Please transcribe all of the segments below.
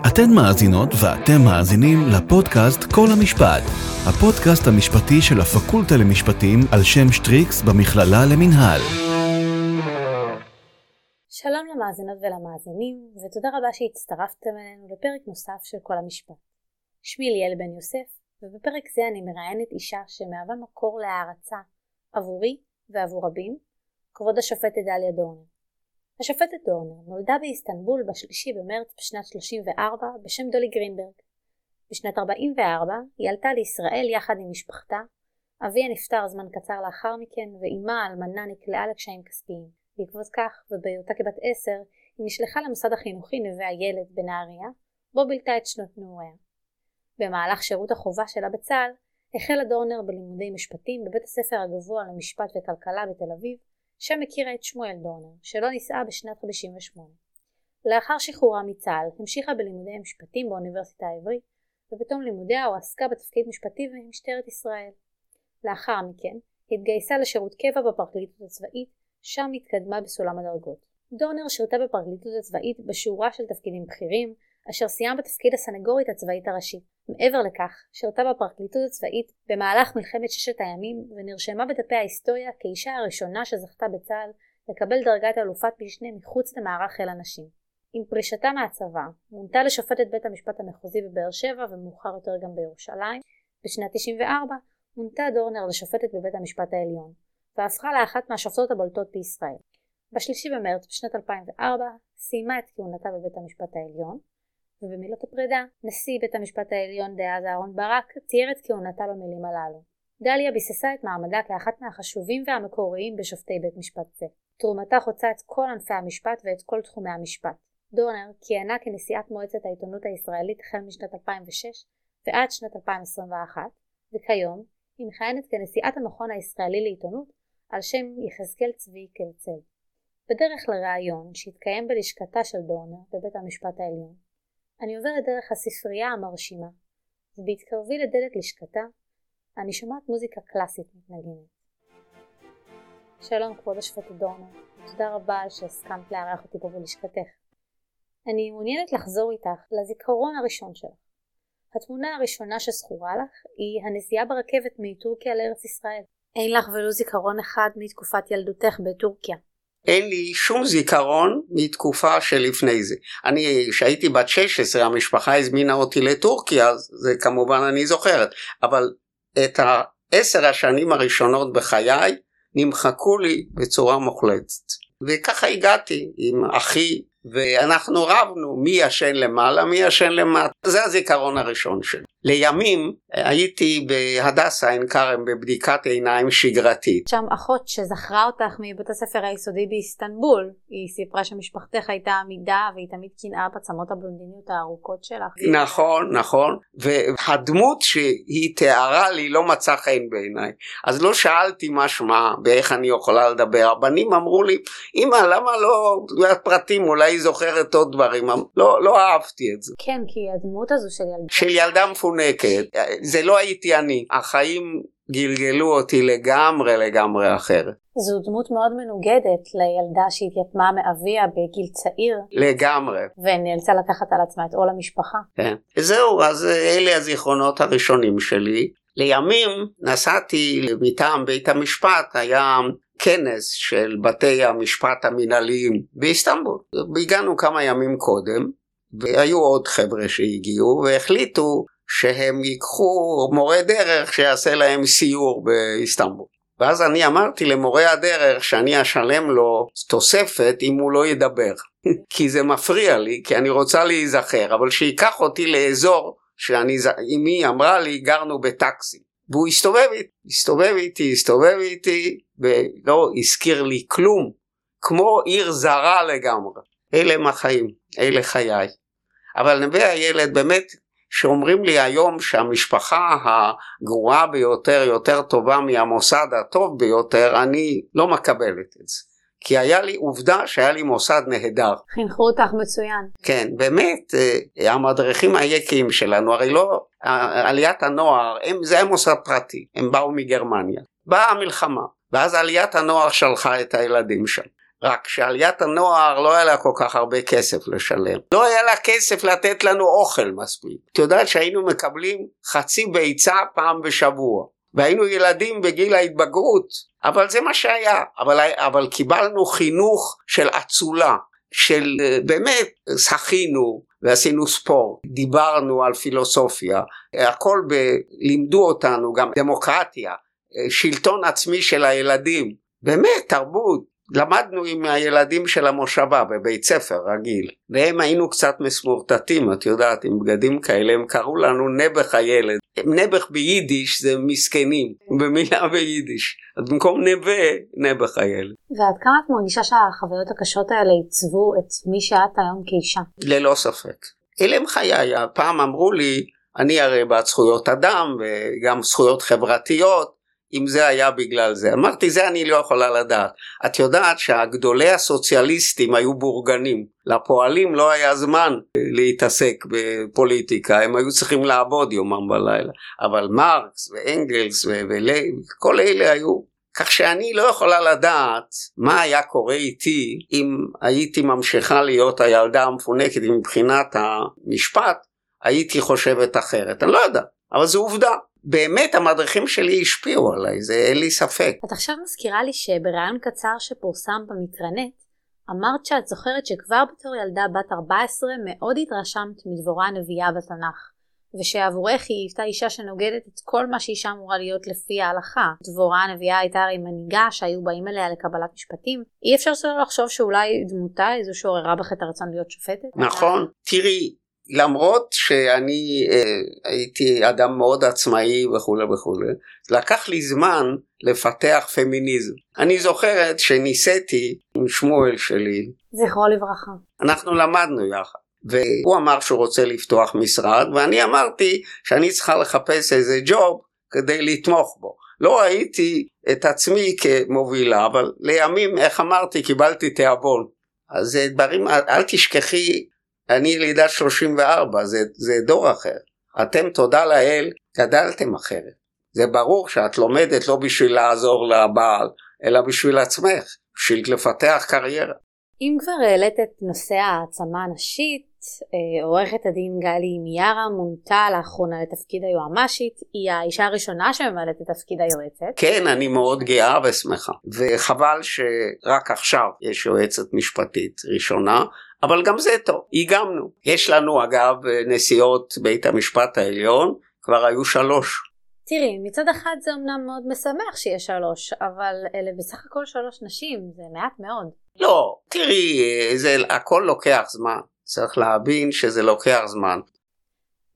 אתן מאזינות ואתם מאזינים לפודקאסט כל המשפט, הפודקאסט המשפטי של הפקולטה למשפטים על שם שטריקס במכללה למינהל. שלום למאזינות ולמאזינים, ותודה רבה שהצטרפתם אלינו לפרק נוסף של כל המשפט. שמי ליאל בן יוסף, ובפרק זה אני מראיינת אישה שמהווה מקור להערצה עבורי ועבור רבים, כבוד השופטת דליה דורנר. השופטת דורנר נולדה באיסטנבול בשלישי במרץ בשנת 34 בשם דולי גרינברג. בשנת 44 היא עלתה לישראל יחד עם משפחתה, אביה נפטר זמן קצר לאחר מכן ואימה האלמנה נקלעה לקשיים כספיים. בעקבות כך, ובהיותה כבת עשר, היא נשלחה למוסד החינוכי נווה הילד בנהריה, בו בילתה את שנות נעוריה. במהלך שירות החובה שלה בצה"ל, החלה דורנר בלימודי משפטים בבית הספר הגבוה למשפט וכלכלה בתל אביב, שם הכירה את שמואל דורנר, שלא נישאה בשנת 58. לאחר שחרורה מצה"ל, המשיכה בלימודי המשפטים באוניברסיטה העברית, ובתום לימודיה הועסקה בתפקיד משפטי במשטרת ישראל. לאחר מכן, התגייסה לשירות קבע בפרקליטות הצבאית, שם התקדמה בסולם הדרגות. דורנר שירתה בפרקליטות הצבאית בשורה של תפקידים בכירים, אשר סיימה בתפקיד הסנגורית הצבאית הראשית. מעבר לכך, שירתה בפרקליטות הצבאית במהלך מלחמת ששת הימים ונרשמה בדפי ההיסטוריה כאישה הראשונה שזכתה בצה"ל לקבל דרגת אלופת משנה מחוץ למערך חיל הנשים. עם פרישתה מהצבא, מונתה לשופטת בית המשפט המחוזי בבאר שבע ומאוחר יותר גם בירושלים. בשנת 94 מונתה דורנר לשופטת בבית המשפט העליון, והפכה לאחת מהשופטות הבולטות בישראל. בשלישי במרץ בשנת 2004 סיימה את כהונתה בבית המשפט העליון, ובמילות הפרידה, נשיא בית המשפט העליון דאז אהרן ברק צייר את כהונתה במילים הללו. דליה ביססה את מעמדה כאחת מהחשובים והמקוריים בשופטי בית משפט זה. תרומתה חוצה את כל ענפי המשפט ואת כל תחומי המשפט. דורנר כיהנה כנשיאת מועצת העיתונות הישראלית החל משנת 2006 ועד שנת 2021, וכיום היא מכהנת כנשיאת המכון הישראלי לעיתונות על שם יחזקאל צבי קלצל. בדרך לראיון שהתקיים בלשכתה של דורנר בבית המשפט העליון, אני עוברת דרך הספרייה המרשימה, ובהתקרבי לדלת לשכתה, אני שומעת מוזיקה קלאסית מתנגנת. שלום כבוד השופטת דורנר, תודה רבה על שהסכמת לארח אותי פה בלשכתך. אני מעוניינת לחזור איתך לזיכרון הראשון שלך. התמונה הראשונה שזכורה לך היא הנסיעה ברכבת מטורקיה לארץ ישראל. אין לך ולו זיכרון אחד מתקופת ילדותך בטורקיה. אין לי שום זיכרון מתקופה שלפני זה. אני, כשהייתי בת 16, המשפחה הזמינה אותי לטורקיה, זה כמובן אני זוכרת, אבל את העשר השנים הראשונות בחיי נמחקו לי בצורה מוחלטת. וככה הגעתי עם אחי ואנחנו רבנו מי ישן למעלה מי ישן למטה זה הזיכרון הראשון שלי. לימים הייתי בהדסה עין כרם בבדיקת עיניים שגרתית. שם אחות שזכרה אותך מבית הספר היסודי באיסטנבול, היא סיפרה שמשפחתך הייתה עמידה והיא תמיד קינאה בצמות הבלונדיניות הארוכות שלך. נכון, נכון, והדמות שהיא תיארה לי לא מצאה חן בעיניי, אז לא שאלתי מה שמה ואיך אני יכולה לדבר, הבנים אמרו לי, אמא למה לא, פרטים אולי היא זוכרת עוד דברים, לא, לא אהבתי את זה. כן, כי הדמות הזו של ילדה. של ילדה מפונקת, זה לא הייתי אני, החיים גלגלו אותי לגמרי לגמרי אחרת. זו דמות מאוד מנוגדת לילדה שהתייתמה מאביה בגיל צעיר. לגמרי. ונאלצה לקחת על עצמה את עול המשפחה. כן. זהו, אז אלה הזיכרונות הראשונים שלי. לימים נסעתי מטעם בית המשפט, היה כנס של בתי המשפט המינהליים באיסטנבול. הגענו כמה ימים קודם, והיו עוד חבר'ה שהגיעו והחליטו שהם ייקחו מורה דרך שיעשה להם סיור באיסטנבול. ואז אני אמרתי למורה הדרך שאני אשלם לו תוספת אם הוא לא ידבר. כי זה מפריע לי, כי אני רוצה להיזכר, אבל שייקח אותי לאזור שאני, אמי אמרה לי, גרנו בטקסי. והוא הסתובב איתי, הסתובב איתי, הסתובב איתי, ולא הזכיר לי כלום, כמו עיר זרה לגמרי. אלה הם החיים, אלה חיי. אבל נווה הילד באמת, שאומרים לי היום שהמשפחה הגרועה ביותר יותר טובה מהמוסד הטוב ביותר, אני לא מקבלת את זה. כי היה לי עובדה שהיה לי מוסד נהדר. חינכו אותך מצוין. כן, באמת, אה, המדריכים היקים שלנו, הרי לא, עליית הנוער, הם, זה היה מוסד פרטי, הם באו מגרמניה. באה המלחמה, ואז עליית הנוער שלחה את הילדים שם. רק שעליית הנוער לא היה לה כל כך הרבה כסף לשלם. לא היה לה כסף לתת לנו אוכל מספיק. את יודעת שהיינו מקבלים חצי ביצה פעם בשבוע. והיינו ילדים בגיל ההתבגרות, אבל זה מה שהיה. אבל, אבל קיבלנו חינוך של אצולה, של אה, באמת שחינו ועשינו ספורט, דיברנו על פילוסופיה, הכל ב... לימדו אותנו גם דמוקרטיה, אה, שלטון עצמי של הילדים, באמת תרבות, למדנו עם הילדים של המושבה בבית ספר רגיל והם היינו קצת מסמורטטים את יודעת עם בגדים כאלה הם קראו לנו נעבך הילד נעבך ביידיש זה מסכנים במילה ביידיש אז במקום נווה נעבך הילד. ועד כמה את מרגישה שהחוויות הקשות האלה עיצבו את מי שאת היום כאישה? ללא ספק. אלה הם חיי פעם אמרו לי אני הרי בעד זכויות אדם וגם זכויות חברתיות אם זה היה בגלל זה. אמרתי זה אני לא יכולה לדעת. את יודעת שהגדולי הסוציאליסטים היו בורגנים. לפועלים לא היה זמן להתעסק בפוליטיקה, הם היו צריכים לעבוד יומם בלילה. אבל מרקס ואנגלס ולוי, כל אלה היו כך שאני לא יכולה לדעת מה היה קורה איתי אם הייתי ממשיכה להיות הילדה המפונקת מבחינת המשפט, הייתי חושבת אחרת. אני לא יודע, אבל זו עובדה. באמת המדריכים שלי השפיעו עליי, זה אין לי ספק. את עכשיו מזכירה לי שבראיון קצר שפורסם במקרנט, אמרת שאת זוכרת שכבר בתור ילדה בת 14 מאוד התרשמת מדבורה הנביאה בתנ"ך. ושעבורך היא היוותה אישה שנוגדת את כל מה שאישה אמורה להיות לפי ההלכה. דבורה הנביאה הייתה הרי מנהיגה שהיו באים אליה לקבלת משפטים. אי אפשר שלא לחשוב שאולי דמותה היא זו שעוררה בך את הרצון להיות שופטת? נכון. תראי, למרות שאני אה, הייתי אדם מאוד עצמאי וכולי וכולי, לקח לי זמן לפתח פמיניזם. אני זוכרת שניסיתי עם שמואל שלי. זכרו לברכה. אנחנו למדנו יחד. והוא אמר שהוא רוצה לפתוח משרד ואני אמרתי שאני צריכה לחפש איזה ג'וב כדי לתמוך בו. לא ראיתי את עצמי כמובילה אבל לימים איך אמרתי קיבלתי תיאבון. אז זה דברים אל תשכחי אני ילידת 34, זה, זה דור אחר. אתם, תודה לאל, גדלתם אחרת. זה ברור שאת לומדת לא בשביל לעזור לבעל, אלא בשביל עצמך, בשביל לפתח קריירה. אם כבר העלית את נושא העצמה הנשית, אה, עורכת הדין גלי מיארה מונתה לאחרונה לתפקיד היועמ"שית, היא האישה הראשונה שממלאת את תפקיד היועצת. כן, אני מאוד גאה ושמחה, וחבל שרק עכשיו יש יועצת משפטית ראשונה, אבל גם זה טוב, הגמנו. יש לנו אגב נשיאות בית המשפט העליון, כבר היו שלוש. תראי, מצד אחד זה אמנם מאוד משמח שיש שלוש, אבל אלה בסך הכל שלוש נשים, זה מעט מאוד. לא, תראי, זה הכל לוקח זמן. צריך להבין שזה לוקח זמן.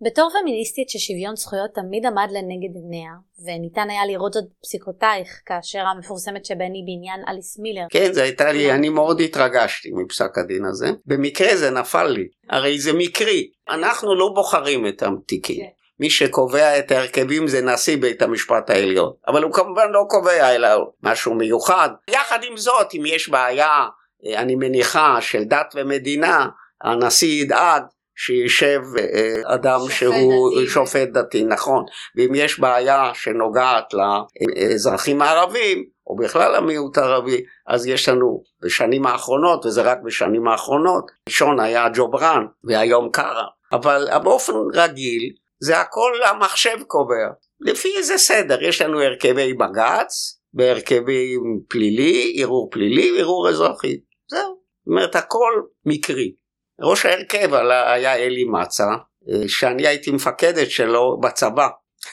בתור פמיניסטית ששוויון זכויות תמיד עמד לנגד עיניה, וניתן היה לראות זאת בפסיקותייך כאשר המפורסמת שבני בעניין אליס מילר. כן, זה הייתה לי, אני מאוד התרגשתי מפסק הדין הזה. במקרה זה נפל לי, הרי זה מקרי, אנחנו לא בוחרים את התיקים. כן. מי שקובע את ההרכבים זה נשיא בית המשפט העליון, אבל הוא כמובן לא קובע אלא משהו מיוחד. יחד עם זאת, אם יש בעיה, אה, אני מניחה, של דת ומדינה, הנשיא ידאג שישב אה, אדם שופט שהוא דתי. שופט דתי, נכון, ואם יש בעיה שנוגעת לאזרחים הערבים, או בכלל המיעוט הערבי, אז יש לנו בשנים האחרונות, וזה רק בשנים האחרונות, ראשון היה ג'ובראן והיום קארה, אבל באופן רגיל זה הכל המחשב קובע, לפי איזה סדר, יש לנו הרכבי בג"ץ, בהרכבי פלילי, ערעור פלילי, ערעור אזרחי, זהו, זאת אומרת הכל מקרי. ראש ההרכב היה אלי מצה, אה, שאני הייתי מפקדת שלו בצבא.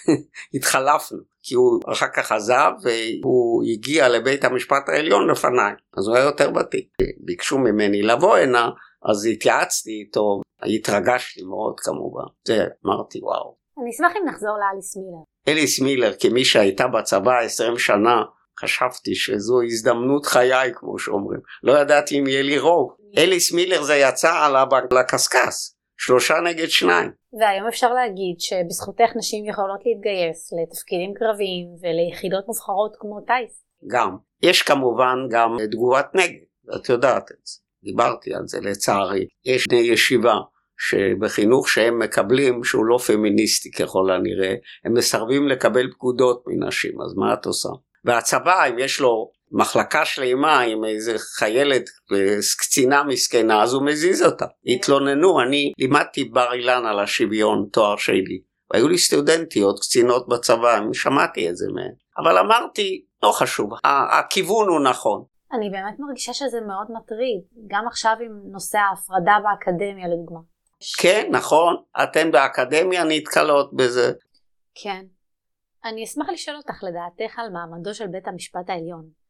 התחלפנו, כי הוא אחר כך עזב והוא הגיע לבית המשפט העליון לפניי, אז הוא היה יותר ותיק. ביקשו ממני לבוא הנה, אז התייעצתי איתו, התרגשתי מאוד כמובן. זה, אמרתי וואו. אני אשמח אם נחזור לאליס מילר. אליס מילר, כמי שהייתה בצבא 20 שנה, חשבתי שזו הזדמנות חיי כמו שאומרים. לא ידעתי אם יהיה לי רוב. אליס מילר זה יצא על הקשקש. שלושה נגד שניים. והיום אפשר להגיד שבזכותך נשים יכולות להתגייס לתפקידים קרביים וליחידות מובחרות כמו טייס. גם. יש כמובן גם תגובת נגד, את יודעת את זה. דיברתי על זה לצערי. יש בני ישיבה שבחינוך שהם מקבלים שהוא לא פמיניסטי ככל הנראה, הם מסרבים לקבל פקודות מנשים, אז מה את עושה? והצבא אם יש לו מחלקה שלמה עם איזה חיילת, קצינה מסכנה, אז הוא מזיז אותה. התלוננו, אני לימדתי בר אילן על השוויון, תואר שלי. והיו לי סטודנטיות, קצינות בצבא, אני שמעתי את זה מהן. אבל אמרתי, לא חשוב, הכיוון הוא נכון. אני באמת מרגישה שזה מאוד מטריד, גם עכשיו עם נושא ההפרדה באקדמיה לדוגמה. כן, נכון, אתן באקדמיה נתקלות בזה. כן. אני אשמח לשאול אותך לדעתך על מעמדו של בית המשפט העליון.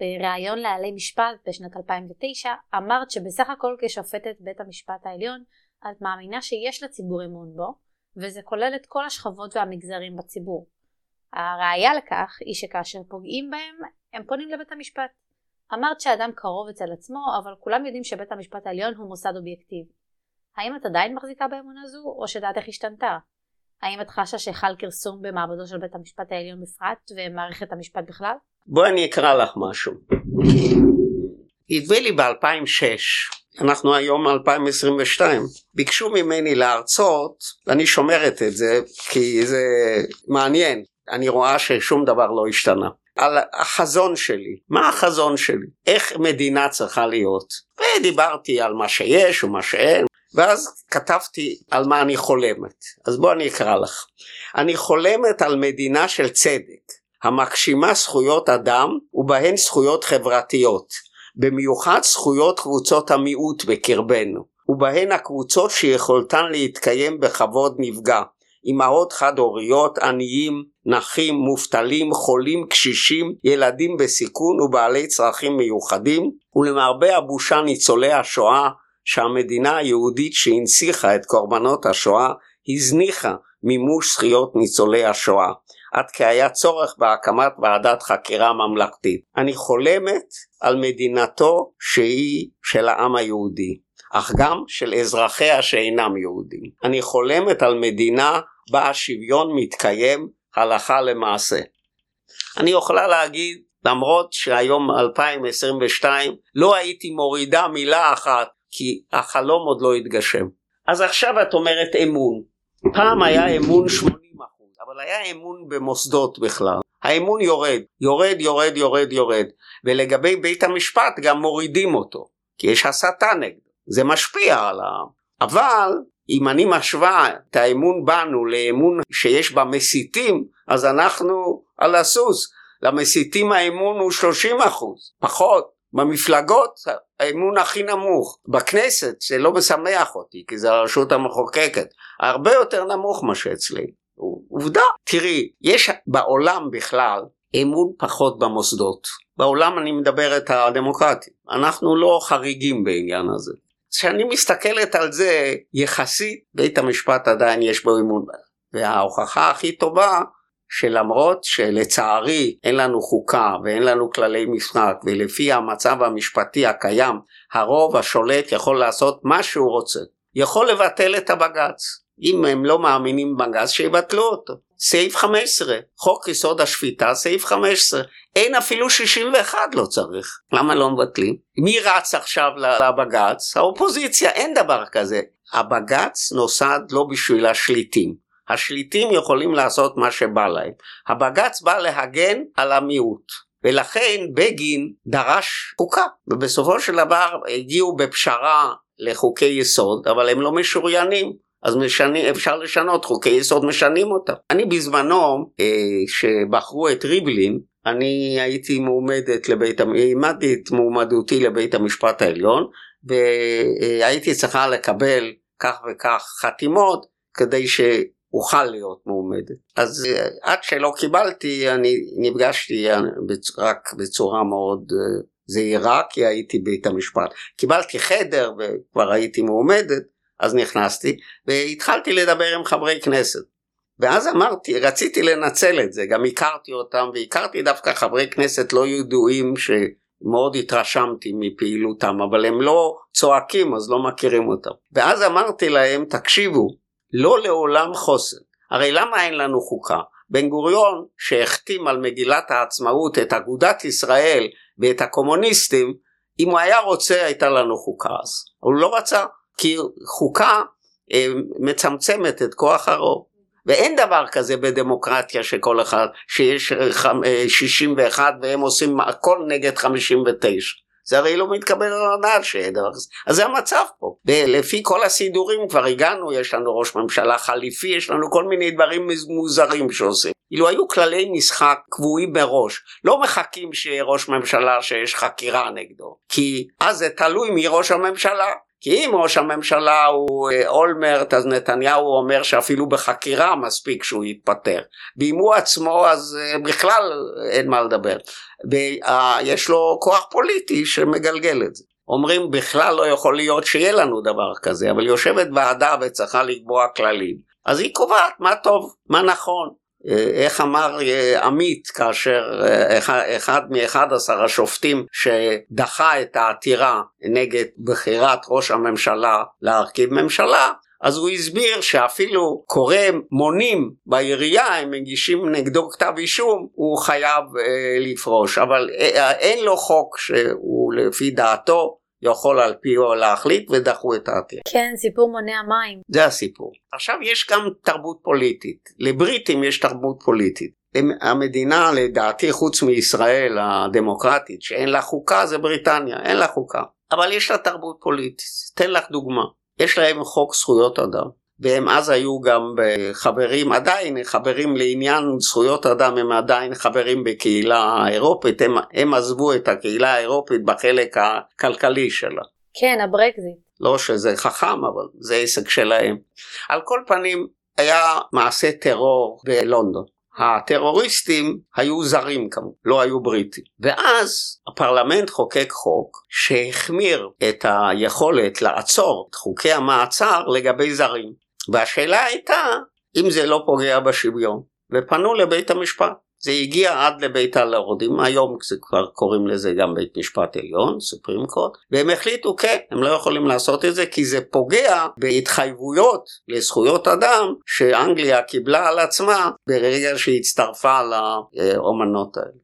בריאיון לעלי משפט בשנת 2009 אמרת שבסך הכל כשופטת בית המשפט העליון את מאמינה שיש לציבור אמון בו וזה כולל את כל השכבות והמגזרים בציבור. הראיה לכך היא שכאשר פוגעים בהם הם פונים לבית המשפט. אמרת שאדם קרוב אצל עצמו אבל כולם יודעים שבית המשפט העליון הוא מוסד אובייקטיבי. האם את עדיין מחזיקה באמונה זו או שדעתך השתנתה? האם את חשה שחל כרסום במעמדו של בית המשפט העליון בפרט ומערכת המשפט בכלל? בואי אני אקרא לך משהו. נדמה לי ב-2006, אנחנו היום 2022, ביקשו ממני להרצות, ואני שומרת את זה כי זה מעניין, אני רואה ששום דבר לא השתנה. על החזון שלי, מה החזון שלי, איך מדינה צריכה להיות, ודיברתי על מה שיש ומה שאין, ואז כתבתי על מה אני חולמת. אז בוא אני אקרא לך. אני חולמת על מדינה של צדק, המגשימה זכויות אדם ובהן זכויות חברתיות, במיוחד זכויות קבוצות המיעוט בקרבנו, ובהן הקבוצות שיכולתן להתקיים בכבוד נפגע, אמהות חד-הוריות, עניים, נכים, מובטלים, חולים, קשישים, ילדים בסיכון ובעלי צרכים מיוחדים, ולמרבה הבושה ניצולי השואה, שהמדינה היהודית שהנציחה את קורבנות השואה הזניחה מימוש זכויות ניצולי השואה, עד כי היה צורך בהקמת ועדת חקירה ממלכתית. אני חולמת על מדינתו שהיא של העם היהודי, אך גם של אזרחיה שאינם יהודים. אני חולמת על מדינה בה השוויון מתקיים הלכה למעשה. אני יכולה להגיד למרות שהיום 2022 לא הייתי מורידה מילה אחת כי החלום עוד לא התגשם. אז עכשיו את אומרת אמון. פעם היה אמון 80% אבל היה אמון במוסדות בכלל. האמון יורד, יורד, יורד, יורד, יורד. ולגבי בית המשפט גם מורידים אותו, כי יש הסתה נגדו. זה משפיע על העם. אבל אם אני משווה את האמון בנו לאמון שיש במסיתים, אז אנחנו על הסוס. למסיתים האמון הוא 30 פחות. במפלגות האמון הכי נמוך. בכנסת זה לא משמח אותי, כי זה הרשות המחוקקת. הרבה יותר נמוך מה שאצלי. עובדה. תראי, יש בעולם בכלל אמון פחות במוסדות. בעולם אני מדבר את הדמוקרטיה. אנחנו לא חריגים בעניין הזה. כשאני מסתכלת על זה יחסית בית המשפט עדיין יש בו אמון וההוכחה הכי טובה שלמרות שלצערי אין לנו חוקה ואין לנו כללי משחק ולפי המצב המשפטי הקיים הרוב השולט יכול לעשות מה שהוא רוצה יכול לבטל את הבג"ץ אם הם לא מאמינים בבג"ץ שיבטלו אותו. סעיף 15 חוק יסוד השפיטה סעיף 15 אין אפילו 61 לא צריך. למה לא מבטלים? מי רץ עכשיו לבג"ץ? האופוזיציה אין דבר כזה. הבג"ץ נוסד לא בשביל השליטים. השליטים יכולים לעשות מה שבא להם. הבג"ץ בא להגן על המיעוט. ולכן בגין דרש חוקה, ובסופו של דבר הגיעו בפשרה לחוקי יסוד, אבל הם לא משוריינים. אז משני, אפשר לשנות, חוקי יסוד משנים אותם. אני בזמנו, כשבחרו אה, את ריבלין, אני הייתי מועמדת לבית, העמדתי את מועמדותי לבית המשפט העליון, והייתי צריכה לקבל כך וכך חתימות כדי ש... אוכל להיות מועמדת. אז אה, עד שלא קיבלתי אני נפגשתי אה, רק בצורה מאוד אה, זהירה כי הייתי בית המשפט. קיבלתי חדר וכבר הייתי מועמדת אז נכנסתי והתחלתי לדבר עם חברי כנסת. ואז אמרתי, רציתי לנצל את זה, גם הכרתי אותם והכרתי דווקא חברי כנסת לא ידועים שמאוד התרשמתי מפעילותם, אבל הם לא צועקים אז לא מכירים אותם. ואז אמרתי להם, תקשיבו, לא לעולם חוסן. הרי למה אין לנו חוקה? בן גוריון שהחתים על מגילת העצמאות את אגודת ישראל ואת הקומוניסטים, אם הוא היה רוצה הייתה לנו חוקה אז. הוא לא רצה, כי חוקה אה, מצמצמת את כוח הרוב. ואין דבר כזה בדמוקרטיה שכל אחד, שיש 61 והם עושים הכל נגד 59. זה הרי לא מתקבל על הדעת שיהיה דבר כזה. אז זה המצב פה. ולפי כל הסידורים כבר הגענו, יש לנו ראש ממשלה חליפי, יש לנו כל מיני דברים מוזרים שעושים. אילו היו כללי משחק קבועים מראש, לא מחכים שיהיה ראש ממשלה שיש חקירה נגדו, כי אז זה תלוי מי ראש הממשלה. כי אם ראש הממשלה הוא אה, אולמרט אז נתניהו אומר שאפילו בחקירה מספיק שהוא יתפטר. ואם הוא עצמו אז אה, בכלל אין מה לדבר. ויש לו כוח פוליטי שמגלגל את זה. אומרים בכלל לא יכול להיות שיהיה לנו דבר כזה אבל יושבת ועדה וצריכה לקבוע כללים. אז היא קובעת מה טוב מה נכון איך אמר אה, עמית כאשר אה, אחד מאחד עשר השופטים שדחה את העתירה נגד בחירת ראש הממשלה להרכיב ממשלה אז הוא הסביר שאפילו קורא מונים בעירייה הם מגישים נגדו כתב אישום הוא חייב אה, לפרוש. אבל אה, אין לו חוק שהוא לפי דעתו יכול על פיו להחליט ודחו את העתירה. כן, סיפור מונע מים. זה הסיפור. עכשיו יש גם תרבות פוליטית. לבריטים יש תרבות פוליטית. המדינה לדעתי חוץ מישראל הדמוקרטית שאין לה חוקה זה בריטניה, אין לה חוקה. אבל יש לה תרבות פוליטית. אתן לך דוגמה. יש להם חוק זכויות אדם. והם אז היו גם חברים, עדיין חברים לעניין זכויות אדם, הם עדיין חברים בקהילה האירופית, הם, הם עזבו את הקהילה האירופית בחלק הכלכלי שלה. כן, הברקזיט. לא שזה חכם, אבל זה עסק שלהם. על כל פנים, היה מעשה טרור בלונדון. הטרוריסטים היו זרים כמובן, לא היו בריטים. ואז הפרלמנט חוקק חוק שהחמיר את היכולת לעצור את חוקי המעצר לגבי זרים. והשאלה הייתה אם זה לא פוגע בשוויון, ופנו לבית המשפט. זה הגיע עד לבית הלורדים, היום זה כבר קוראים לזה גם בית משפט עליון, סופרים קורט, והם החליטו כן, הם לא יכולים לעשות את זה כי זה פוגע בהתחייבויות לזכויות אדם שאנגליה קיבלה על עצמה ברגע שהיא הצטרפה לאומנות האלה.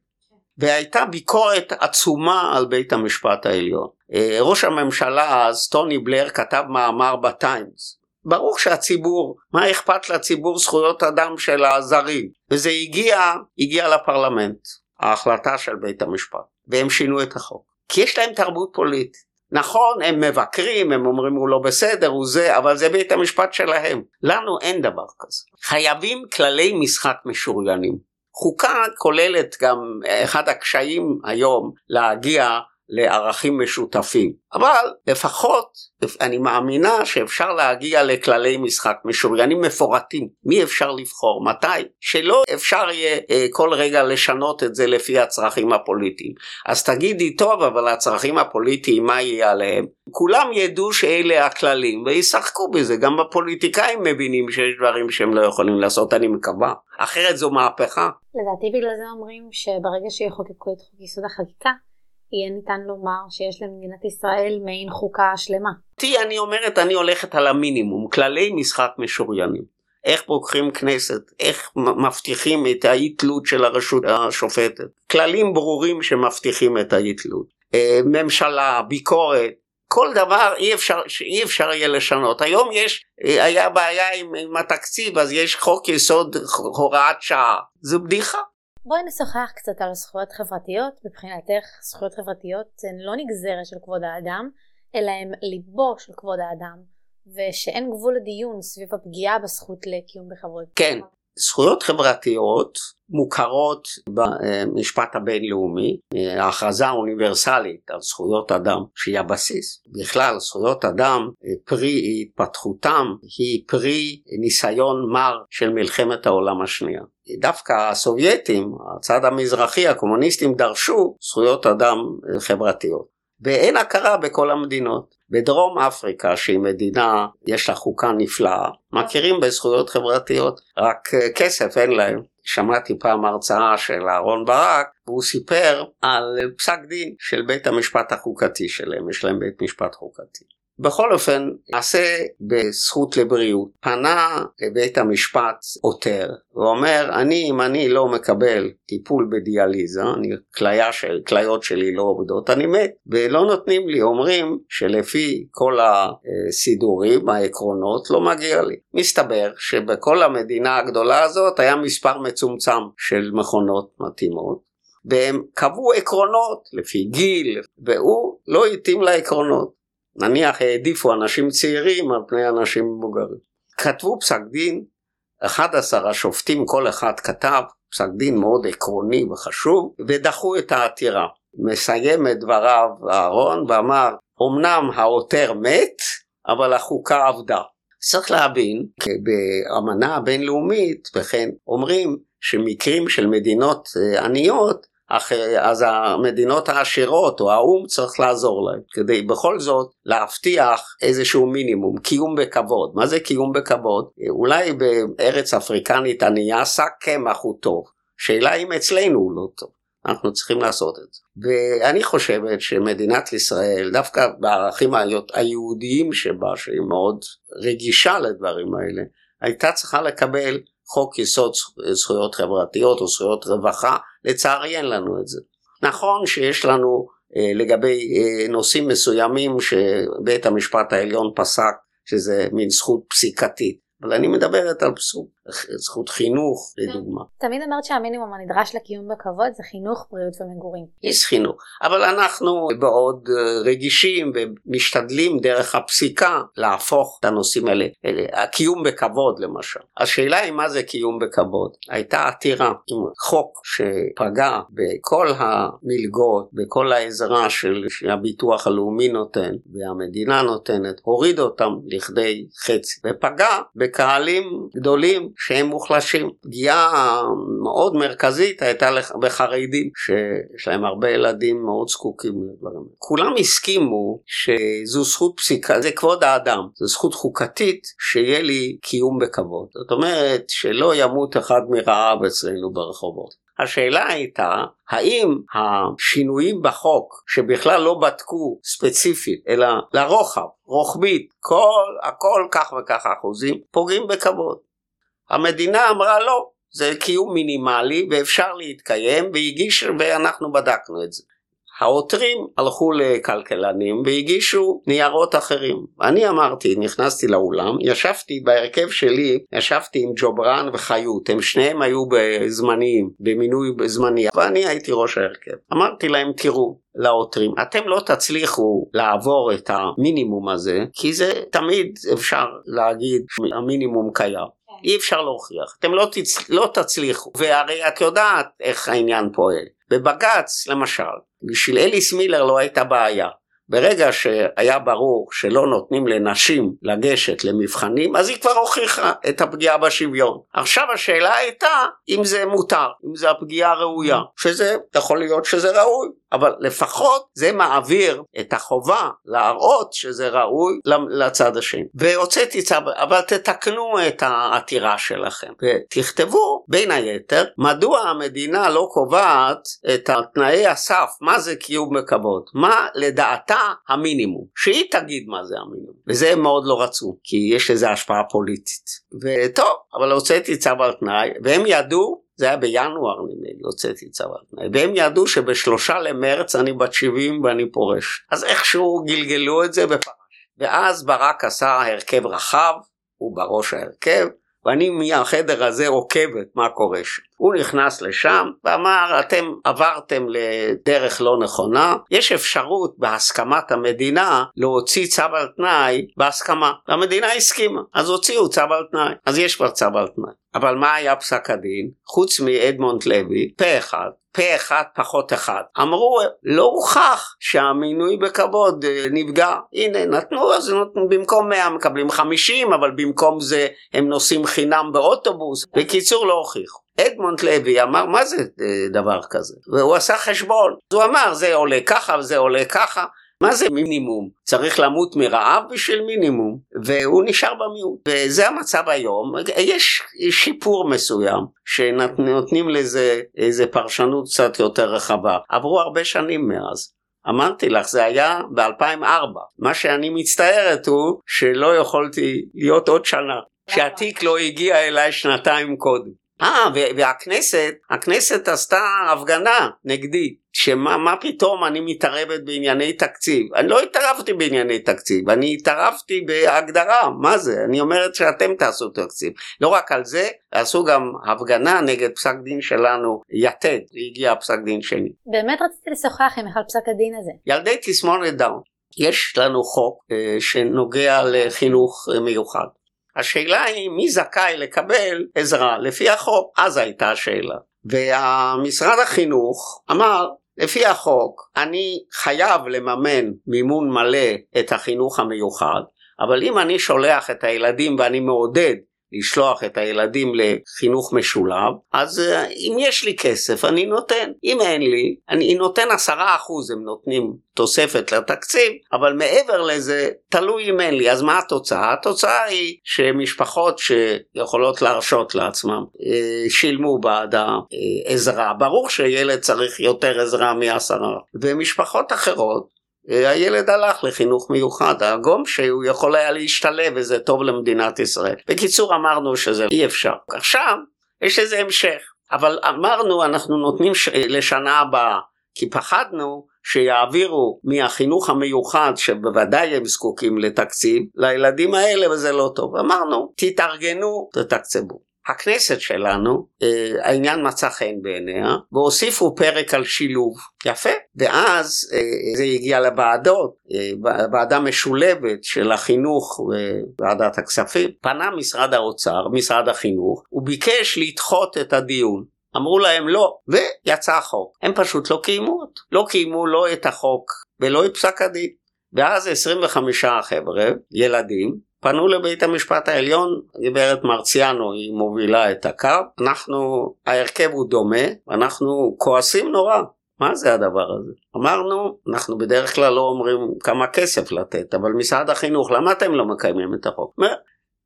והייתה ביקורת עצומה על בית המשפט העליון. אה, ראש הממשלה אז, טוני בלר, כתב מאמר בטיימס, ברור שהציבור, מה אכפת לציבור זכויות אדם של הזרים? וזה הגיע, הגיע לפרלמנט, ההחלטה של בית המשפט, והם שינו את החוק. כי יש להם תרבות פוליטית. נכון, הם מבקרים, הם אומרים הוא לא בסדר, הוא זה, אבל זה בית המשפט שלהם. לנו אין דבר כזה. חייבים כללי משחק משוריינים. חוקה כוללת גם אחד הקשיים היום להגיע לערכים משותפים. אבל לפחות אני מאמינה שאפשר להגיע לכללי משחק משוריינים מפורטים. מי אפשר לבחור? מתי? שלא אפשר יהיה אה, כל רגע לשנות את זה לפי הצרכים הפוליטיים. אז תגידי, טוב, אבל הצרכים הפוליטיים, מה יהיה עליהם? כולם ידעו שאלה הכללים וישחקו בזה. גם הפוליטיקאים מבינים שיש דברים שהם לא יכולים לעשות, אני מקווה. אחרת זו מהפכה. לדעתי בגלל זה אומרים שברגע שיחוקקו את חוק יסוד החקיקה, יהיה ניתן לומר שיש למדינת ישראל מעין חוקה שלמה. תראי, אני אומרת, אני הולכת על המינימום, כללי משחק משוריינים. איך פוקחים כנסת, איך מבטיחים את האי תלות של הרשות השופטת. כללים ברורים שמבטיחים את האי תלות. אה, ממשלה, ביקורת, כל דבר אי אפשר, שאי אפשר יהיה לשנות. היום יש, אה, היה בעיה עם, עם התקציב, אז יש חוק יסוד הוראת שעה. זו בדיחה. בואי נשוחח קצת על זכויות חברתיות. מבחינתך זכויות חברתיות הן לא נגזרת של כבוד האדם, אלא הן ליבו של כבוד האדם, ושאין גבול לדיון סביב הפגיעה בזכות לקיום בכבוד. כן, זכויות חברתיות מוכרות במשפט הבינלאומי, ההכרזה האוניברסלית על זכויות אדם שהיא הבסיס. בכלל זכויות אדם פרי התפתחותם היא פרי ניסיון מר של מלחמת העולם השנייה. דווקא הסובייטים, הצד המזרחי, הקומוניסטים דרשו זכויות אדם חברתיות. ואין הכרה בכל המדינות. בדרום אפריקה שהיא מדינה, יש לה חוקה נפלאה, מכירים בזכויות חברתיות, רק אה, כסף אין להם. שמעתי פעם הרצאה של אהרן ברק, והוא סיפר על פסק דין של בית המשפט החוקתי שלהם, יש להם בית משפט חוקתי. בכל אופן, עשה בזכות לבריאות. פנה לבית המשפט עותר, ואומר, אני, אם אני לא מקבל טיפול בדיאליזה, אני, כליה של, כליות שלי לא עובדות, אני מת. ולא נותנים לי, אומרים שלפי כל הסידורים, העקרונות, לא מגיע לי. מסתבר שבכל המדינה הגדולה הזאת היה מספר מצומצם של מכונות מתאימות. והם קבעו עקרונות לפי גיל, והוא לא התאים לעקרונות. נניח העדיפו אנשים צעירים על פני אנשים מבוגרים. כתבו פסק דין, 11 השופטים כל אחד כתב פסק דין מאוד עקרוני וחשוב, ודחו את העתירה. מסיים את דבריו אהרון ואמר, אמנם העותר מת, אבל החוקה עבדה. צריך להבין, באמנה הבינלאומית, וכן אומרים שמקרים של מדינות אה, עניות אז המדינות העשירות או האו"ם צריך לעזור להם כדי בכל זאת להבטיח איזשהו מינימום, קיום בכבוד. מה זה קיום בכבוד? אולי בארץ אפריקנית ענייה שק קמח הוא טוב, שאלה אם אצלנו הוא לא טוב. אנחנו צריכים לעשות את זה. ואני חושבת שמדינת ישראל, דווקא בערכים היהודיים שבה, שהיא מאוד רגישה לדברים האלה, הייתה צריכה לקבל חוק יסוד זכויות חברתיות או זכויות רווחה, לצערי אין לנו את זה. נכון שיש לנו אה, לגבי אה, נושאים מסוימים שבית המשפט העליון פסק שזה מין זכות פסיקתית, אבל אני מדברת על זכות, זכות חינוך לדוגמה. תמיד אמרת שהמינימום הנדרש לקיום בכבוד זה חינוך, בריאות ומגורים. יש חינוך, אבל אנחנו מאוד אה, רגישים ומשתדלים דרך הפסיקה להפוך את הנושאים האלה, הקיום בכבוד למשל. השאלה היא מה זה קיום בכבוד. הייתה עתירה עם חוק שפגע בכל המלגות, בכל העזרה של שהביטוח הלאומי נותן והמדינה נותנת, הוריד אותם לכדי חצי ופגע בקהלים גדולים שהם מוחלשים. פגיעה מאוד מרכזית הייתה בחרדים שיש להם הרבה ילדים מאוד זקוקים לדברים. כולם הסכימו שזו זכות פסיקה, זה כבוד האדם, זו זכות חוקתית שיהיה לי קיום בכבוד. זאת אומרת שלא ימות אחד מרעב אצלנו ברחובות. השאלה הייתה האם השינויים בחוק שבכלל לא בדקו ספציפית אלא לרוחב, רוחבית, כל, הכל כך וכך אחוזים, פוגעים בכבוד. המדינה אמרה לא, זה קיום מינימלי ואפשר להתקיים והגיש ואנחנו בדקנו את זה. העותרים הלכו לכלכלנים והגישו ניירות אחרים. אני אמרתי, נכנסתי לאולם, ישבתי בהרכב שלי, ישבתי עם ג'ובראן וחיות, הם שניהם היו בזמניים, במינוי זמני, ואני הייתי ראש ההרכב. אמרתי להם, תראו, לעותרים, אתם לא תצליחו לעבור את המינימום הזה, כי זה תמיד אפשר להגיד שהמינימום קיים. אי אפשר להוכיח, אתם לא, תצ... לא תצליחו, והרי את יודעת איך העניין פועל. בבג"ץ למשל, בשביל אליס מילר לא הייתה בעיה. ברגע שהיה ברור שלא נותנים לנשים לגשת למבחנים, אז היא כבר הוכיחה את הפגיעה בשוויון. עכשיו השאלה הייתה אם זה מותר, אם זה הפגיעה הראויה, שזה יכול להיות שזה ראוי, אבל לפחות זה מעביר את החובה להראות שזה ראוי לצד השני. והוצאתי צו, אבל תתקנו את העתירה שלכם ותכתבו בין היתר מדוע המדינה לא קובעת את תנאי הסף, מה זה קיום בכבוד, מה לדעתה המינימום, שהיא תגיד מה זה המינימום, וזה הם מאוד לא רצו, כי יש לזה השפעה פוליטית. וטוב, אבל הוצאתי צו על תנאי, והם ידעו זה היה בינואר נדמה לי, הוצאתי על תנאי, והם ידעו שבשלושה למרץ אני בת 70 ואני פורש. אז איכשהו גלגלו את זה ופרש. ואז ברק עשה הרכב רחב, הוא בראש ההרכב, ואני מהחדר הזה עוקבת מה קורה שם. הוא נכנס לשם ואמר אתם עברתם לדרך לא נכונה, יש אפשרות בהסכמת המדינה להוציא צו על תנאי בהסכמה, והמדינה הסכימה, אז הוציאו צו על תנאי, אז יש כבר צו על תנאי. אבל מה היה פסק הדין? חוץ מאדמונד לוי, פה אחד, פה אחד פחות אחד. אמרו, לא הוכח שהמינוי בכבוד אה, נפגע. הנה, נתנו, אז נתנו, במקום 100 מקבלים 50, אבל במקום זה הם נוסעים חינם באוטובוס. בקיצור, לא הוכיחו. אדמונד לוי אמר מה זה אה, דבר כזה והוא עשה חשבון הוא אמר זה עולה ככה וזה עולה ככה מה זה מינימום? צריך למות מרעב בשביל מינימום, והוא נשאר במיעוט. וזה המצב היום, יש שיפור מסוים, שנותנים לזה איזה פרשנות קצת יותר רחבה. עברו הרבה שנים מאז. אמרתי לך, זה היה ב-2004. מה שאני מצטערת הוא שלא יכולתי להיות עוד שנה, שהתיק לא הגיע אליי שנתיים קודם. אה, והכנסת, הכנסת עשתה הפגנה נגדי, שמה מה פתאום אני מתערבת בענייני תקציב. אני לא התערבתי בענייני תקציב, אני התערבתי בהגדרה, מה זה? אני אומרת שאתם תעשו תקציב. לא רק על זה, עשו גם הפגנה נגד פסק דין שלנו, יתד, הגיע פסק דין שני. באמת רציתי לשוחח עם על פסק הדין הזה. ילדי תסמונת דאון. יש לנו חוק אה, שנוגע לחינוך מיוחד. השאלה היא מי זכאי לקבל עזרה לפי החוק, אז הייתה השאלה. ומשרד החינוך אמר לפי החוק אני חייב לממן מימון מלא את החינוך המיוחד, אבל אם אני שולח את הילדים ואני מעודד לשלוח את הילדים לחינוך משולב, אז uh, אם יש לי כסף אני נותן, אם אין לי, אני נותן עשרה אחוז הם נותנים תוספת לתקציב, אבל מעבר לזה תלוי אם אין לי, אז מה התוצאה? התוצאה היא שמשפחות שיכולות להרשות לעצמם uh, שילמו בעד העזרה, ברור שילד צריך יותר עזרה מעשרה, ומשפחות אחרות הילד הלך לחינוך מיוחד, הגום שהוא יכול היה להשתלב וזה טוב למדינת ישראל. בקיצור אמרנו שזה אי אפשר. עכשיו יש איזה המשך, אבל אמרנו אנחנו נותנים ש... לשנה הבאה, כי פחדנו שיעבירו מהחינוך המיוחד שבוודאי הם זקוקים לתקציב לילדים האלה וזה לא טוב. אמרנו תתארגנו תתקצבו. הכנסת שלנו, אה, העניין מצא חן בעיניה, והוסיפו פרק על שילוב. יפה. ואז אה, זה הגיע לוועדות, אה, ועדה משולבת של החינוך וועדת הכספים. פנה משרד האוצר, משרד החינוך, הוא ביקש לדחות את הדיון. אמרו להם לא, ויצא החוק. הם פשוט לא קיימו אותו. לא קיימו לא את החוק ולא את פסק הדין. ואז 25 חבר'ה, ילדים, פנו לבית המשפט העליון, גברת מרציאנו היא מובילה את הקו, אנחנו, ההרכב הוא דומה, אנחנו כועסים נורא. מה זה הדבר הזה? אמרנו, אנחנו בדרך כלל לא אומרים כמה כסף לתת, אבל משרד החינוך, למה אתם לא מקיימים את החוק?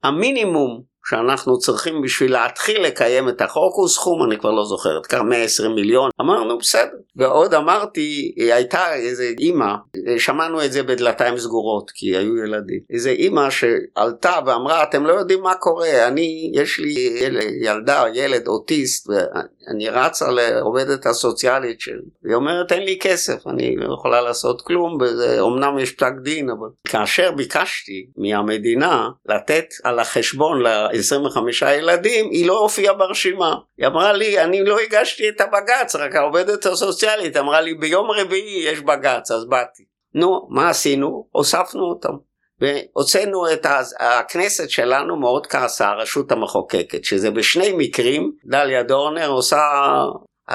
המינימום שאנחנו צריכים בשביל להתחיל לקיים את החוק הוא סכום, אני כבר לא זוכר, כמה 120 מיליון, אמרנו בסדר. ועוד אמרתי, הייתה איזה אימא, שמענו את זה בדלתיים סגורות, כי היו ילדים, איזה אימא שעלתה ואמרה, אתם לא יודעים מה קורה, אני, יש לי ילד, ילדה, ילד אוטיסט, ואני רצה לעובדת הסוציאלית שלי, והיא אומרת, אין לי כסף, אני לא יכולה לעשות כלום, וזה, אמנם יש פסק דין, אבל כאשר ביקשתי מהמדינה לתת על החשבון, 25 ילדים, היא לא הופיעה ברשימה. היא אמרה לי, אני לא הגשתי את הבג"ץ, רק העובדת הסוציאלית אמרה לי, ביום רביעי יש בג"ץ, אז באתי. נו, מה עשינו? הוספנו אותם. והוצאנו את הכנסת שלנו מאוד כעסה, הרשות המחוקקת, שזה בשני מקרים, דליה דורנר עושה,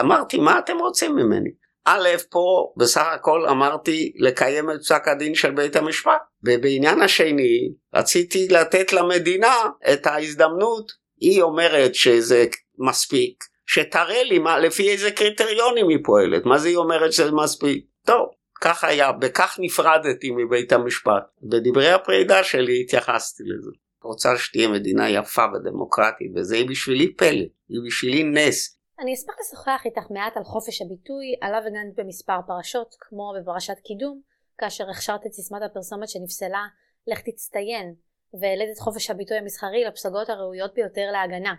אמרתי, מה אתם רוצים ממני? א', פה בסך הכל אמרתי לקיים את פסק הדין של בית המשפט, ובעניין השני רציתי לתת למדינה את ההזדמנות, היא אומרת שזה מספיק, שתראה לי מה, לפי איזה קריטריונים היא פועלת, מה זה היא אומרת שזה מספיק? טוב, כך היה, בכך נפרדתי מבית המשפט. בדברי הפרידה שלי התייחסתי לזה. רוצה שתהיה מדינה יפה ודמוקרטית, וזה בשבילי פלא, היא בשבילי נס. אני אשמח לשוחח איתך מעט על חופש הביטוי, עליו הגנת במספר פרשות, כמו בפרשת קידום, כאשר הכשרת את סיסמת הפרסומת שנפסלה לך תצטיין, והעלית את חופש הביטוי המסחרי לפסגות הראויות ביותר להגנה.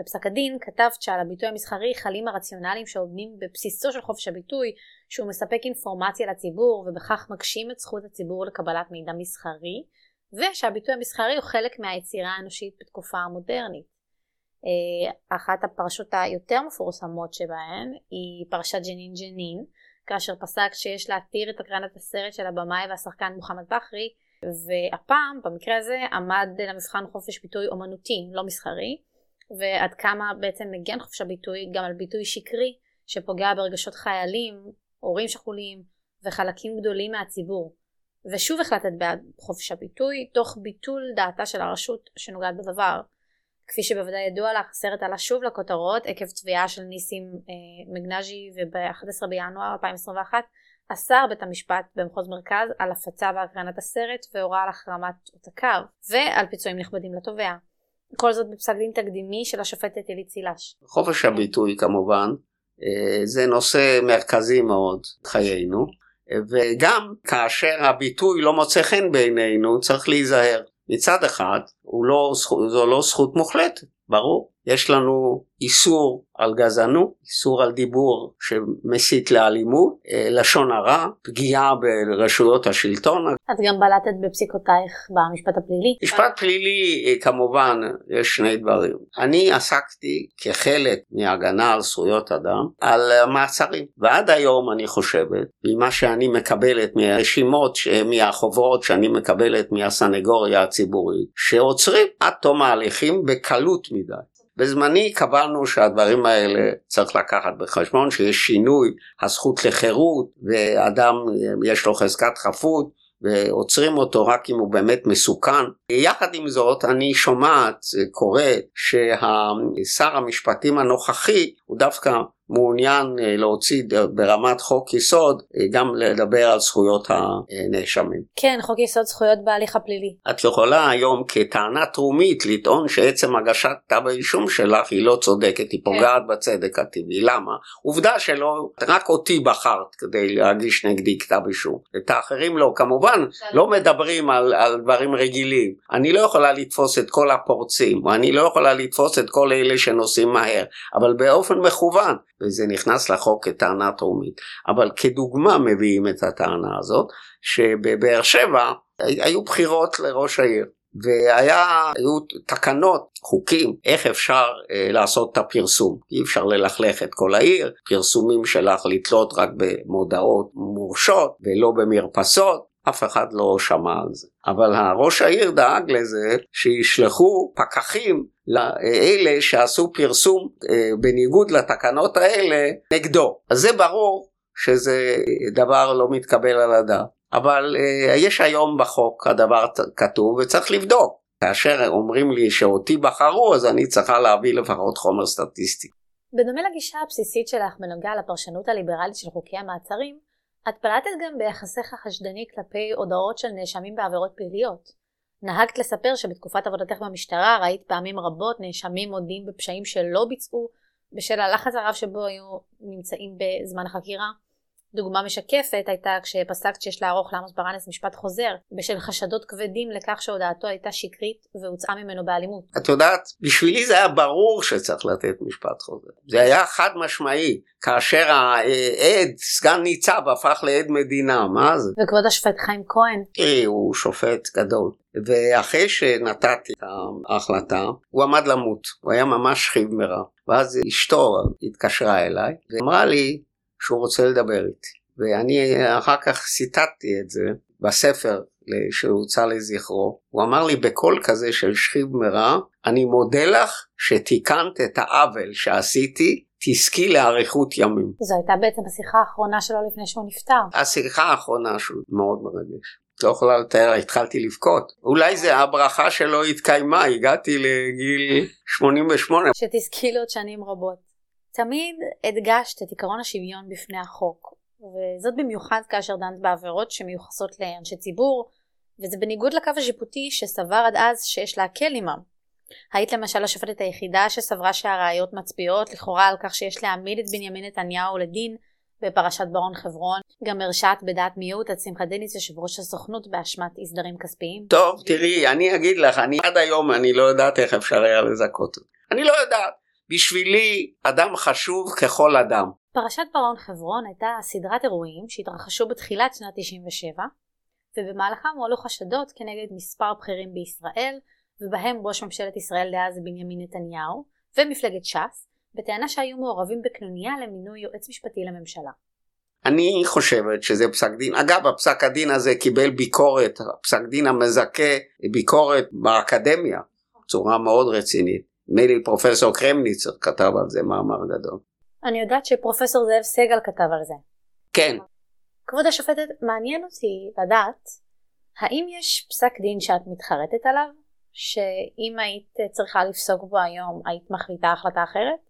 בפסק הדין כתבת שעל הביטוי המסחרי חלים הרציונלים שעומדים בבסיסו של חופש הביטוי, שהוא מספק אינפורמציה לציבור ובכך מגשים את זכות הציבור לקבלת מידע מסחרי, ושהביטוי המסחרי הוא חלק מהיצירה האנושית בתקופה המודרנית. אה, אחת הפרשות היותר מפורסמות שבהן היא פרשת ג'נין ג'נין, כאשר פסק שיש להתיר את הקרנת הסרט של הבמאי והשחקן מוחמד בכרי, והפעם, במקרה הזה, עמד למבחן חופש ביטוי אומנותי, לא מסחרי, ועד כמה בעצם מגן חופש הביטוי גם על ביטוי שקרי, שפוגע ברגשות חיילים, הורים שכולים וחלקים גדולים מהציבור. ושוב החלטת בעד חופש הביטוי, תוך ביטול דעתה של הרשות שנוגעת בדבר. כפי שבוודאי ידוע לך, הסרט עלה שוב לכותרות עקב תביעה של ניסים אה, מגנז'י וב-11 בינואר 2021 אסר בית המשפט במחוז מרכז על הפצה והקרנת הסרט והורה על החרמת עותקיו ועל פיצויים נכבדים לתובע. כל זאת בפסק דין תקדימי של השופטת עילית סילש. חופש הביטוי כמובן אה, זה נושא מרכזי מאוד חיינו. וגם כאשר הביטוי לא מוצא חן בעינינו צריך להיזהר. מצד אחד לא, זו לא זכות מוחלטת, ברור. יש לנו איסור על גזענות, איסור על דיבור שמסית לאלימות, אה, לשון הרע, פגיעה ברשויות השלטון. את גם בלטת בפסיקותייך במשפט הפלילי. משפט פלילי אה, כמובן יש שני דברים. אני עסקתי כחלק מהגנה על זכויות אדם על מעצרים ועד היום אני חושבת ממה שאני מקבלת מהרשימות מהחוברות שאני מקבלת מהסנגוריה הציבורית שעוצרים עד תום ההליכים בקלות מדי. בזמני קבענו שהדברים האלה צריך לקחת בחשבון שיש שינוי הזכות לחירות ואדם יש לו חזקת חפות ועוצרים אותו רק אם הוא באמת מסוכן. יחד עם זאת אני שומעת, קורא, שהשר המשפטים הנוכחי הוא דווקא מעוניין אה, להוציא ברמת חוק יסוד אה, גם לדבר על זכויות הנאשמים. כן, חוק יסוד זכויות בהליך הפלילי. את יכולה היום כטענה תרומית לטעון שעצם הגשת כתב האישום שלך היא לא צודקת, היא פוגעת כן. בצדק הטבעי. למה? עובדה שלא, רק אותי בחרת כדי להגיש נגדי כתב אישום. את האחרים לא. כמובן, לא מדברים על, על דברים רגילים. אני לא יכולה לתפוס את כל הפורצים, ואני לא יכולה לתפוס את כל אלה שנוסעים מהר, אבל באופן מכוון. וזה נכנס לחוק כטענה טרומית. אבל כדוגמה מביאים את הטענה הזאת, שבבאר שבע היו בחירות לראש העיר. והיו תקנות, חוקים, איך אפשר אה, לעשות את הפרסום. אי אפשר ללכלך את כל העיר, פרסומים שלך לתלות רק במודעות מורשות ולא במרפסות, אף אחד לא שמע על זה. אבל ראש העיר דאג לזה שישלחו פקחים לאלה שעשו פרסום אה, בניגוד לתקנות האלה נגדו. אז זה ברור שזה דבר לא מתקבל על הדעת. אבל אה, יש היום בחוק הדבר כתוב וצריך לבדוק. כאשר אומרים לי שאותי בחרו אז אני צריכה להביא לפחות חומר סטטיסטי. בדומה לגישה הבסיסית שלך בנוגע לפרשנות הליברלית של חוקי המעצרים, את פלטת גם ביחסך החשדני כלפי הודעות של נאשמים בעבירות פליליות. נהגת לספר שבתקופת עבודתך במשטרה ראית פעמים רבות נאשמים מודים בפשעים שלא ביצעו בשל הלחץ הרב שבו היו נמצאים בזמן החקירה. דוגמה משקפת הייתה כשפסקת שיש לערוך לעמוס ברנס משפט חוזר בשל חשדות כבדים לכך שהודעתו הייתה שקרית והוצאה ממנו באלימות. את יודעת, בשבילי זה היה ברור שצריך לתת משפט חוזר. זה היה חד משמעי. כאשר העד, סגן ניצב, הפך לעד מדינה, מה זה? וכבוד השופט חיים כהן. תראי, הוא שופט גדול. ואחרי שנתתי את ההחלטה, הוא עמד למות. הוא היה ממש שכיב מרע. ואז אשתו התקשרה אליי ואמרה לי, שהוא רוצה לדבר איתי. ואני אחר כך ציטטתי את זה בספר שהוצא לזכרו. הוא אמר לי בקול כזה של שכיב מרע, אני מודה לך שתיקנת את העוול שעשיתי, תזכי לאריכות ימים. זו הייתה בעצם השיחה האחרונה שלו לפני שהוא נפטר. השיחה האחרונה שהוא מאוד מרגש. לא יכולה לתאר, התחלתי לבכות. אולי זה הברכה שלא התקיימה, הגעתי לגיל 88. שתזכי לעוד שנים רבות. תמיד הדגשת את עקרון השוויון בפני החוק, וזאת במיוחד כאשר דנת בעבירות שמיוחסות לאנשי ציבור, וזה בניגוד לקו השיפוטי שסבר עד אז שיש להקל עמם. היית למשל השופטת היחידה שסברה שהראיות מצביעות לכאורה על כך שיש להעמיד את בנימין נתניהו לדין בפרשת ברון חברון, גם הרשעת בדעת מיעוט את שמחה דניס יושב ראש הסוכנות באשמת אי סדרים כספיים. טוב תראי אני אגיד לך אני עד היום אני לא יודעת איך אפשר היה לזכות אני לא יודעת בשבילי אדם חשוב ככל אדם. פרשת ברון חברון הייתה סדרת אירועים שהתרחשו בתחילת שנת 97 ובמהלכם הועלו חשדות כנגד מספר בכירים בישראל ובהם ראש ממשלת ישראל דאז בנימין נתניהו ומפלגת ש"ס בטענה שהיו מעורבים בקנוניה למינוי יועץ משפטי לממשלה. אני חושבת שזה פסק דין, אגב הפסק הדין הזה קיבל ביקורת, הפסק דין המזכה ביקורת באקדמיה בצורה מאוד רצינית. נדמה לי פרופסור קרמניצר כתב על זה מאמר גדול. אני יודעת שפרופסור זאב סגל כתב על זה. כן. כבוד השופטת, מעניין אותי לדעת, האם יש פסק דין שאת מתחרטת עליו? שאם היית צריכה לפסוק בו היום, היית מחליטה החלטה אחרת?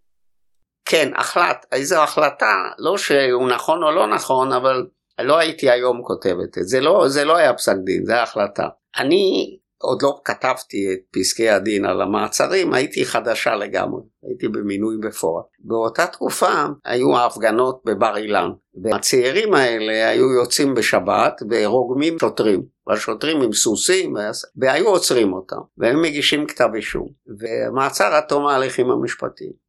כן, החלט. איזו החלטה, לא שהוא נכון או לא נכון, אבל לא הייתי היום כותבת את זה. לא, זה לא היה פסק דין, זה החלטה. אני עוד לא כתבתי את פסקי הדין על המעצרים, הייתי חדשה לגמרי, הייתי במינוי בפועל. באותה תקופה היו ההפגנות בבר אילן, והצעירים האלה היו יוצאים בשבת ורוגמים שוטרים, והשוטרים עם סוסים, והיו עוצרים אותם, והם מגישים כתב אישום, ומעצר עד תום ההליכים המשפטיים.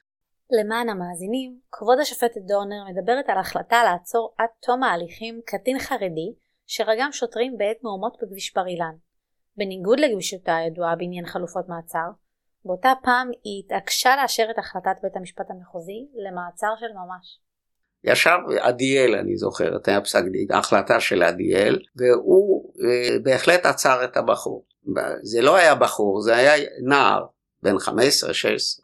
למען המאזינים, כבוד השופטת דורנר מדברת על החלטה לעצור עד תום ההליכים קטין חרדי שרגם שוטרים בעת מהומות בכביש בר אילן. בניגוד לגמישותה הידועה בעניין חלופות מעצר, באותה פעם היא התעקשה לאשר את החלטת בית המשפט המחוזי למעצר של ממש. ישב עדיאל אני זוכר, את היה פסק דין, ההחלטה של עדיאל, והוא אה, בהחלט עצר את הבחור. זה לא היה בחור, זה היה נער, בן 15-16.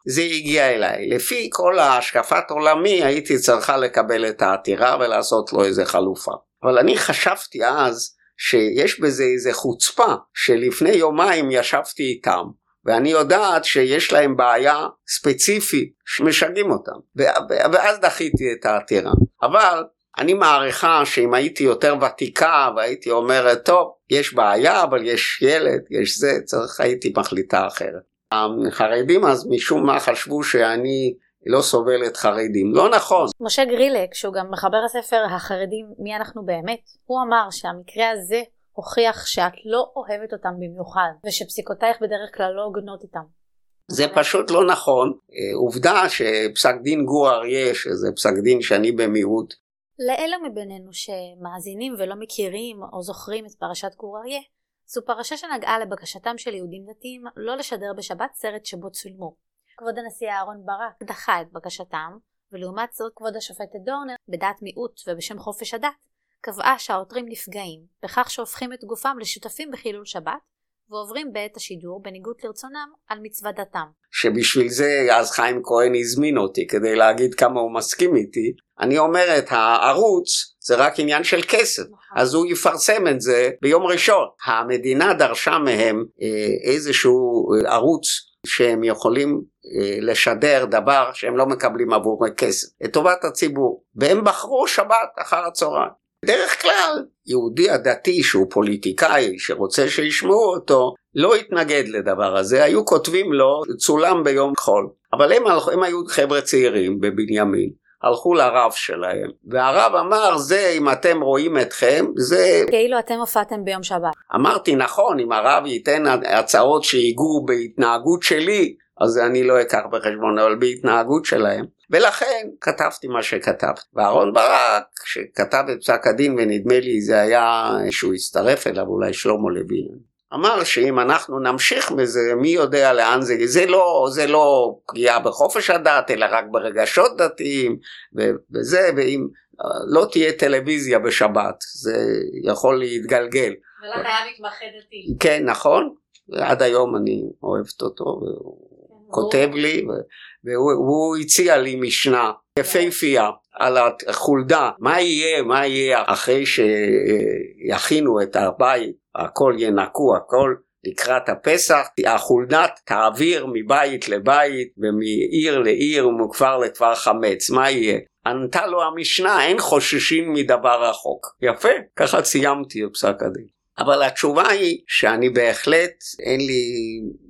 זה הגיע אליי. לפי כל השקפת עולמי הייתי צריכה לקבל את העתירה ולעשות לו איזה חלופה. אבל אני חשבתי אז שיש בזה איזה חוצפה שלפני יומיים ישבתי איתם ואני יודעת שיש להם בעיה ספציפית שמשגעים אותם ואז דחיתי את העתירה אבל אני מעריכה שאם הייתי יותר ותיקה והייתי אומרת טוב יש בעיה אבל יש ילד יש זה צריך הייתי מחליטה אחרת. החרדים אז משום מה חשבו שאני לא סובלת חרדים. לא נכון. משה גרילק, שהוא גם מחבר הספר החרדים מי אנחנו באמת, הוא אמר שהמקרה הזה הוכיח שאת לא אוהבת אותם במיוחד, ושפסיקותייך בדרך כלל לא הוגנות איתם. זה פשוט לא נכון. אה, עובדה שפסק דין גור אריה, שזה פסק דין שאני במיעוט. לאלו מבינינו שמאזינים ולא מכירים או זוכרים את פרשת גור אריה, זו פרשה שנגעה לבקשתם של יהודים דתיים לא לשדר בשבת סרט שבו צולמו. כבוד הנשיא אהרן ברק דחה את בקשתם, ולעומת זאת כבוד השופטת דורנר, בדעת מיעוט ובשם חופש הדת, קבעה שהעותרים נפגעים, בכך שהופכים את גופם לשותפים בחילול שבת, ועוברים בעת השידור, בניגוד לרצונם, על מצוות דתם. שבשביל זה אז חיים כהן הזמין אותי כדי להגיד כמה הוא מסכים איתי. אני אומרת, הערוץ זה רק עניין של כסף, נכון. אז הוא יפרסם את זה ביום ראשון. המדינה דרשה מהם אה, איזשהו ערוץ שהם יכולים אה, לשדר דבר שהם לא מקבלים עבור כסף, לטובת הציבור, והם בחרו שבת אחר הצהריים. בדרך כלל יהודי הדתי שהוא פוליטיקאי שרוצה שישמעו אותו לא התנגד לדבר הזה, היו כותבים לו צולם ביום חול. אבל הם, הם היו חבר'ה צעירים בבנימין, הלכו לרב שלהם, והרב אמר זה אם אתם רואים אתכם זה... כאילו אתם הופעתם ביום שבת. אמרתי נכון אם הרב ייתן הצעות שיגעו בהתנהגות שלי אז אני לא אקח בחשבון אבל בהתנהגות שלהם ולכן כתבתי מה שכתבתי. ואהרון ברק שכתב את פסק הדין ונדמה לי זה היה שהוא הצטרף אליו אולי שלמה לוין אמר שאם אנחנו נמשיך בזה מי יודע לאן זה זה לא זה לא פגיעה בחופש הדת אלא רק ברגשות דתיים וזה ואם לא תהיה טלוויזיה בשבת זה יכול להתגלגל. ולך היה מתמחה דתי. כן נכון עד היום אני אוהבת אותו והוא כן, כותב לי והוא הציע לי משנה יפהפייה על החולדה, מה יהיה, מה יהיה אחרי שיכינו את הבית, הכל ינקו, הכל לקראת הפסח, החולדה תעביר מבית לבית ומעיר לעיר ומכפר לכפר חמץ, מה יהיה? ענתה לו המשנה, אין חוששים מדבר רחוק. יפה, ככה סיימתי את פסק הדין. אבל התשובה היא שאני בהחלט אין לי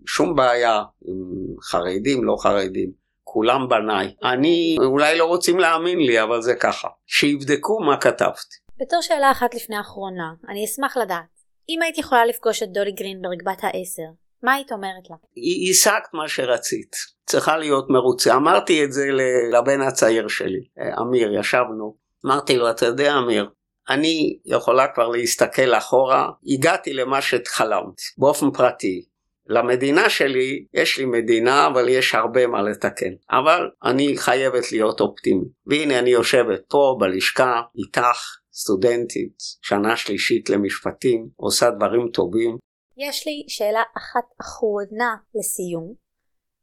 שום בעיה עם חרדים, לא חרדים. כולם בניי. אני, אולי לא רוצים להאמין לי, אבל זה ככה. שיבדקו מה כתבתי. בתור שאלה אחת לפני האחרונה, אני אשמח לדעת, אם היית יכולה לפגוש את דולי גרינברג בת העשר, מה היית אומרת לה? השגת מה שרצית, צריכה להיות מרוצה. אמרתי את זה לבן הצעיר שלי, אמיר, ישבנו. אמרתי לו, אתה יודע אמיר, אני יכולה כבר להסתכל אחורה, הגעתי למה שחלמתי, באופן פרטי. למדינה שלי, יש לי מדינה אבל יש הרבה מה לתקן. אבל אני חייבת להיות אופטימית. והנה אני יושבת פה בלשכה איתך, סטודנטית, שנה שלישית למשפטים, עושה דברים טובים. יש לי שאלה אחת אחרונה לסיום.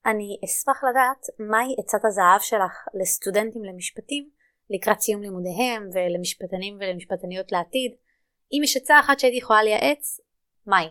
אני אשמח לדעת מהי עצת הזהב שלך לסטודנטים למשפטים לקראת סיום לימודיהם ולמשפטנים ולמשפטניות לעתיד. אם יש עצה אחת שהייתי יכולה לייעץ, מהי?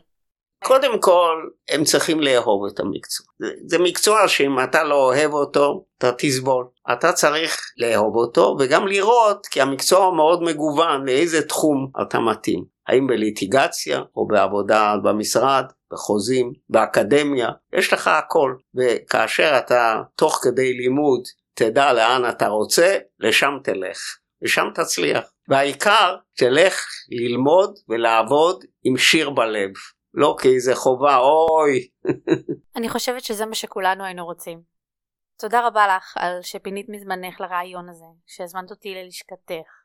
קודם כל, הם צריכים לאהוב את המקצוע. זה, זה מקצוע שאם אתה לא אוהב אותו, אתה תסבול. אתה צריך לאהוב אותו וגם לראות, כי המקצוע מאוד מגוון, לאיזה תחום אתה מתאים. האם בליטיגציה או בעבודה במשרד, בחוזים, באקדמיה, יש לך הכל. וכאשר אתה תוך כדי לימוד תדע לאן אתה רוצה, לשם תלך. ושם תצליח. והעיקר, תלך ללמוד ולעבוד עם שיר בלב. לא כאיזה חובה, אוי. אני חושבת שזה מה שכולנו היינו רוצים. תודה רבה לך על שפינית מזמנך לרעיון הזה, שהזמנת אותי ללשכתך.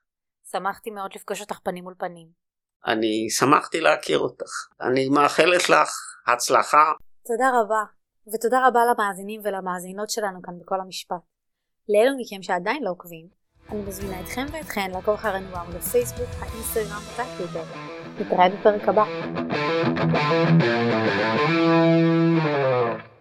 שמחתי מאוד לפגוש אותך פנים מול פנים. אני שמחתי להכיר אותך. אני מאחלת לך הצלחה. תודה רבה, ותודה רבה למאזינים ולמאזינות שלנו כאן בכל המשפט. לאלו מכם שעדיין לא עוקבים, אני מזמינה אתכם ואתכן לעקוב אחרינו בעמוד הפייסבוק, האינסטגרם והטוויטר. נתראה בפרק הבא. Thank you.